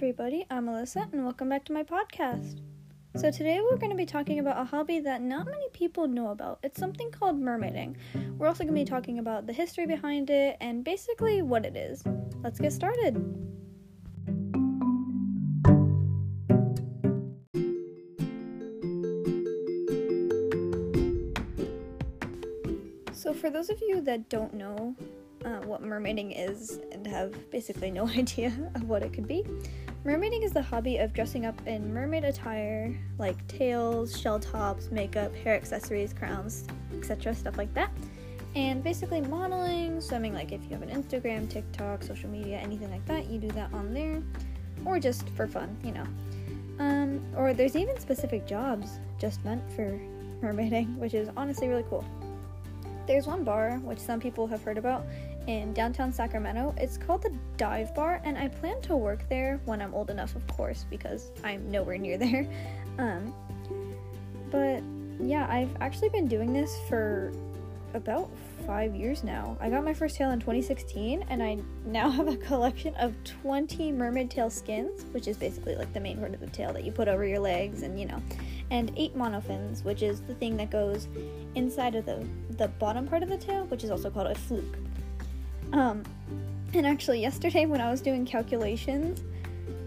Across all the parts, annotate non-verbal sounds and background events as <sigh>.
everybody. I'm Alyssa, and welcome back to my podcast. So, today we're going to be talking about a hobby that not many people know about. It's something called mermaiding. We're also going to be talking about the history behind it and basically what it is. Let's get started. So, for those of you that don't know uh, what mermaiding is and have basically no <laughs> idea of what it could be, mermaiding is the hobby of dressing up in mermaid attire like tails, shell tops, makeup, hair accessories, crowns, etc., stuff like that. And basically, modeling, swimming, like if you have an Instagram, TikTok, social media, anything like that, you do that on there, or just for fun, you know. Um, or there's even specific jobs just meant for <laughs> mermaiding, which is honestly really cool. There's one bar, which some people have heard about, in downtown Sacramento. It's called the Dive Bar, and I plan to work there when I'm old enough, of course, because I'm nowhere near there. <laughs> Um, but yeah, I've actually been doing this for about five years now. I got my first tail in 2016, and I now <laughs> have a collection of 20 mermaid tail skins, which is basically like the main part of the tail that you put over your legs, and you know, and eight monofins, which is the thing that goes inside of the the bottom part of the tail, which is also called a fluke. Um, and actually, yesterday when I was doing calculations,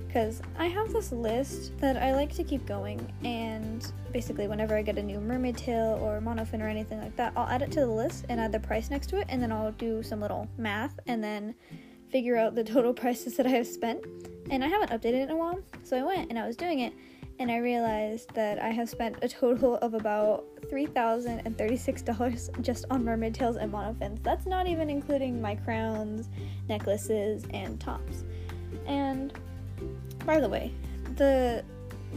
because I have this list that I like to keep going, and basically, whenever I get a new mermaid tail or monofin or anything like that, I'll add it to the list and add the price next to it, and then I'll do some little math and then figure out the total <laughs> prices that I have spent. And I haven't updated it in a while, so I went and I was doing it, and I realized that I have spent a total of about $3,036 just on mermaid tails and monofins. That's not even including my crowns, necklaces, and tops. And by the way, the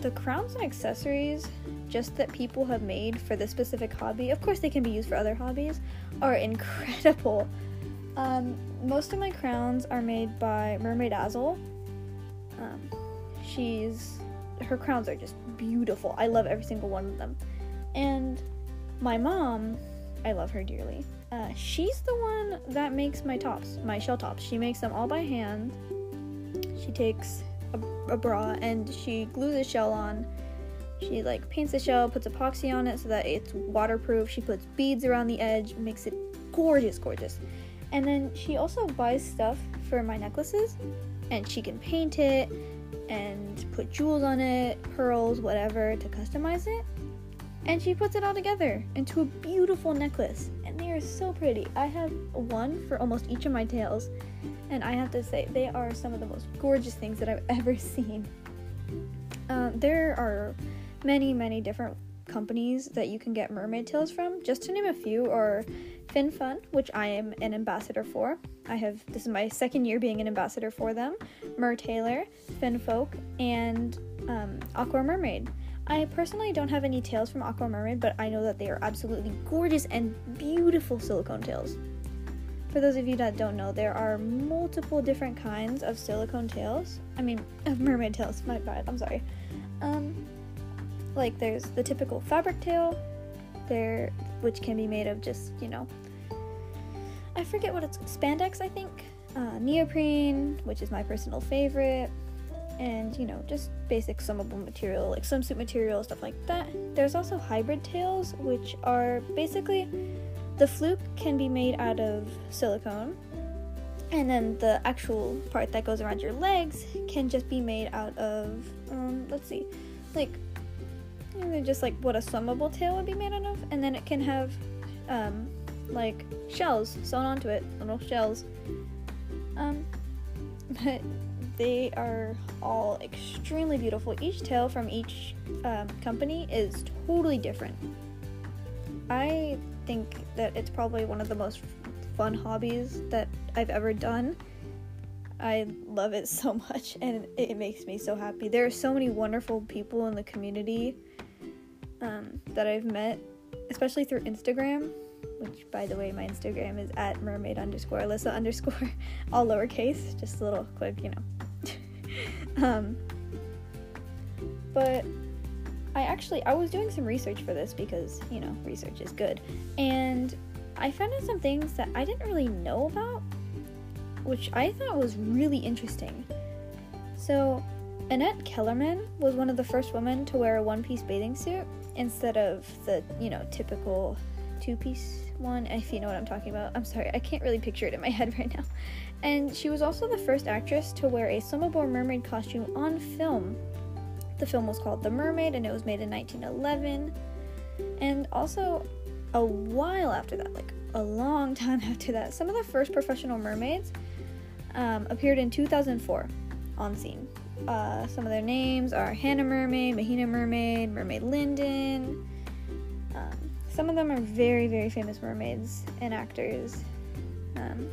the crowns and accessories just that people have made for this specific hobby, of course they can be used for other hobbies, are <laughs> incredible. Um, most of my crowns are made by Mermaid Azul. Um, she's her crowns are just beautiful. I love every single one of them. And my mom, I love her dearly. Uh, she's the one that makes my tops, my shell tops. She makes them all by hand. She takes a, a bra and she glues a shell on. She like paints the shell, puts epoxy on it so that it's waterproof. She puts beads around the edge, makes it gorgeous, gorgeous. And then she also buys stuff for my necklaces, and she can paint it and put jewels on it, pearls, whatever, to customize it. And she puts it all together into a beautiful necklace. And they are so pretty. I have one for almost each of my tails. And I have to say, they are some of the most gorgeous things that I've <laughs> ever seen. Uh, there are many, many different companies that you can get mermaid tails from. Just to name a few are Fin Fun, which I am an ambassador for. I have this is my second year being an ambassador for them. Mertailor, Finfolk, and um, Aqua Mermaid. I personally don't have any tails from Aqua Mermaid, but I know that they are absolutely gorgeous and beautiful silicone tails. For those of you that don't know, there are multiple different kinds of silicone tails. I mean, <laughs> of mermaid tails. My bad. I'm sorry. Um, like there's the typical fabric tail, there, which can be made of just you know I forget what it's spandex, I think. Uh, neoprene, which is my personal favorite, and you know, just basic swimmable material like swimsuit material, stuff like that. There's also hybrid tails, which are basically the fluke can be made out of silicone, and then the actual part that goes around your legs can just be made out of, um, let's see, like just like what a swimmable tail would be made out of, and then it can have um, like shells sewn onto it, little shells. Um, <laughs> but they are all extremely beautiful. Each tail from each um, company is totally different. I think that it's probably one of the most fun hobbies that I've ever done. I love it <laughs> so much and it makes me so happy. There are so many wonderful people in the community um, that I've met, especially through Instagram which by the way my instagram is at mermaid underscore alyssa underscore <laughs> all lowercase just a little quick you know. <laughs> Um but i actually i was doing some research for this because you know research is good. And i found out some things that i didn't really know about which i thought was really interesting. So Annette Kellerman was one of the first women to wear a one piece bathing suit instead of the, you know, typical two piece one, if you know what I'm talking about. I'm sorry, I can't really picture it in my <laughs> head right now. And she was also the first actress to wear a swimmable mermaid costume on film. The film was called The Mermaid and it was made in 1911. And also, a while after that, like a long time <laughs> after that, some of the first professional mermaids um, appeared in 2004 on scene. Uh, some of their names are Hannah Mermaid, Mahina Mermaid, Mermaid Linden. Um, some of them are very, very famous mermaids and actors. Um,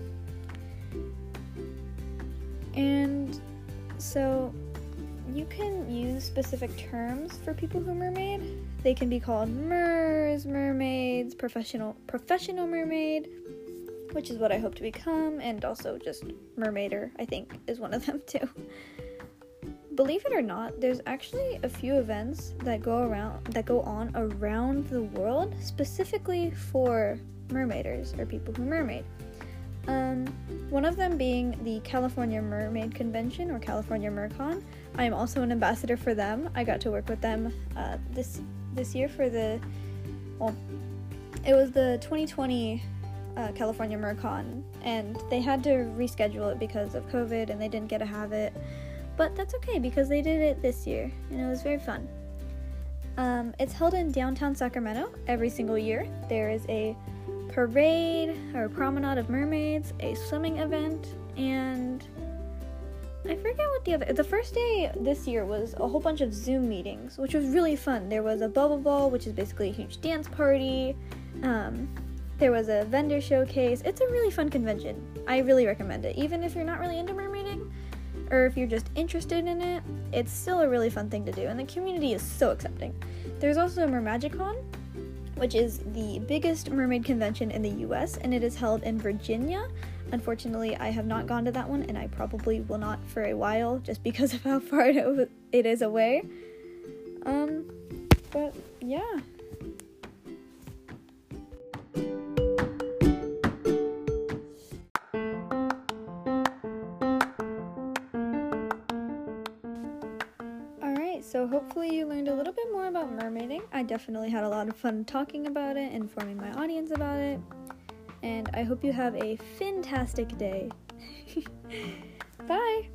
and so you can use specific terms for people who mermaid. They can be called mers, mermaids, professional professional mermaid, which is what I hope to become, and also just mermaider, I think, is one of them <laughs> too. Believe it or not, there's actually a few events that go around that go on around the world specifically for mermaiders or people who mermaid. Um, one of them being the California Mermaid Convention or California MerCon. I am also an ambassador for them. I got to work with them uh, this this year for the well, it was the 2020 uh, California MerCon, and they had to reschedule it because of COVID, and they didn't get to have it. But that's okay because they did it this year, and it was very fun. Um, it's held in downtown Sacramento every single year. There is a parade or promenade of mermaids, a swimming event, and I forget what the other. The first day this year was a whole bunch of Zoom meetings, which was really fun. There was a bubble ball, which is basically a huge dance party. Um, there was a vendor showcase. It's a really fun convention. I really recommend it, even if you're not really into mermaiding, or if you're just interested in it. It's still a really fun thing to do, and the community is so accepting. There's also Mermagicon, which is the biggest mermaid convention in the US, and it is held in Virginia. Unfortunately, I have not gone to that one, and I probably will not for a while just because of how far <laughs> it is away. Um, but yeah. More about mermaiding. I definitely had a lot of fun talking about it, informing my audience about it, and I hope you have a fantastic day. <laughs> Bye!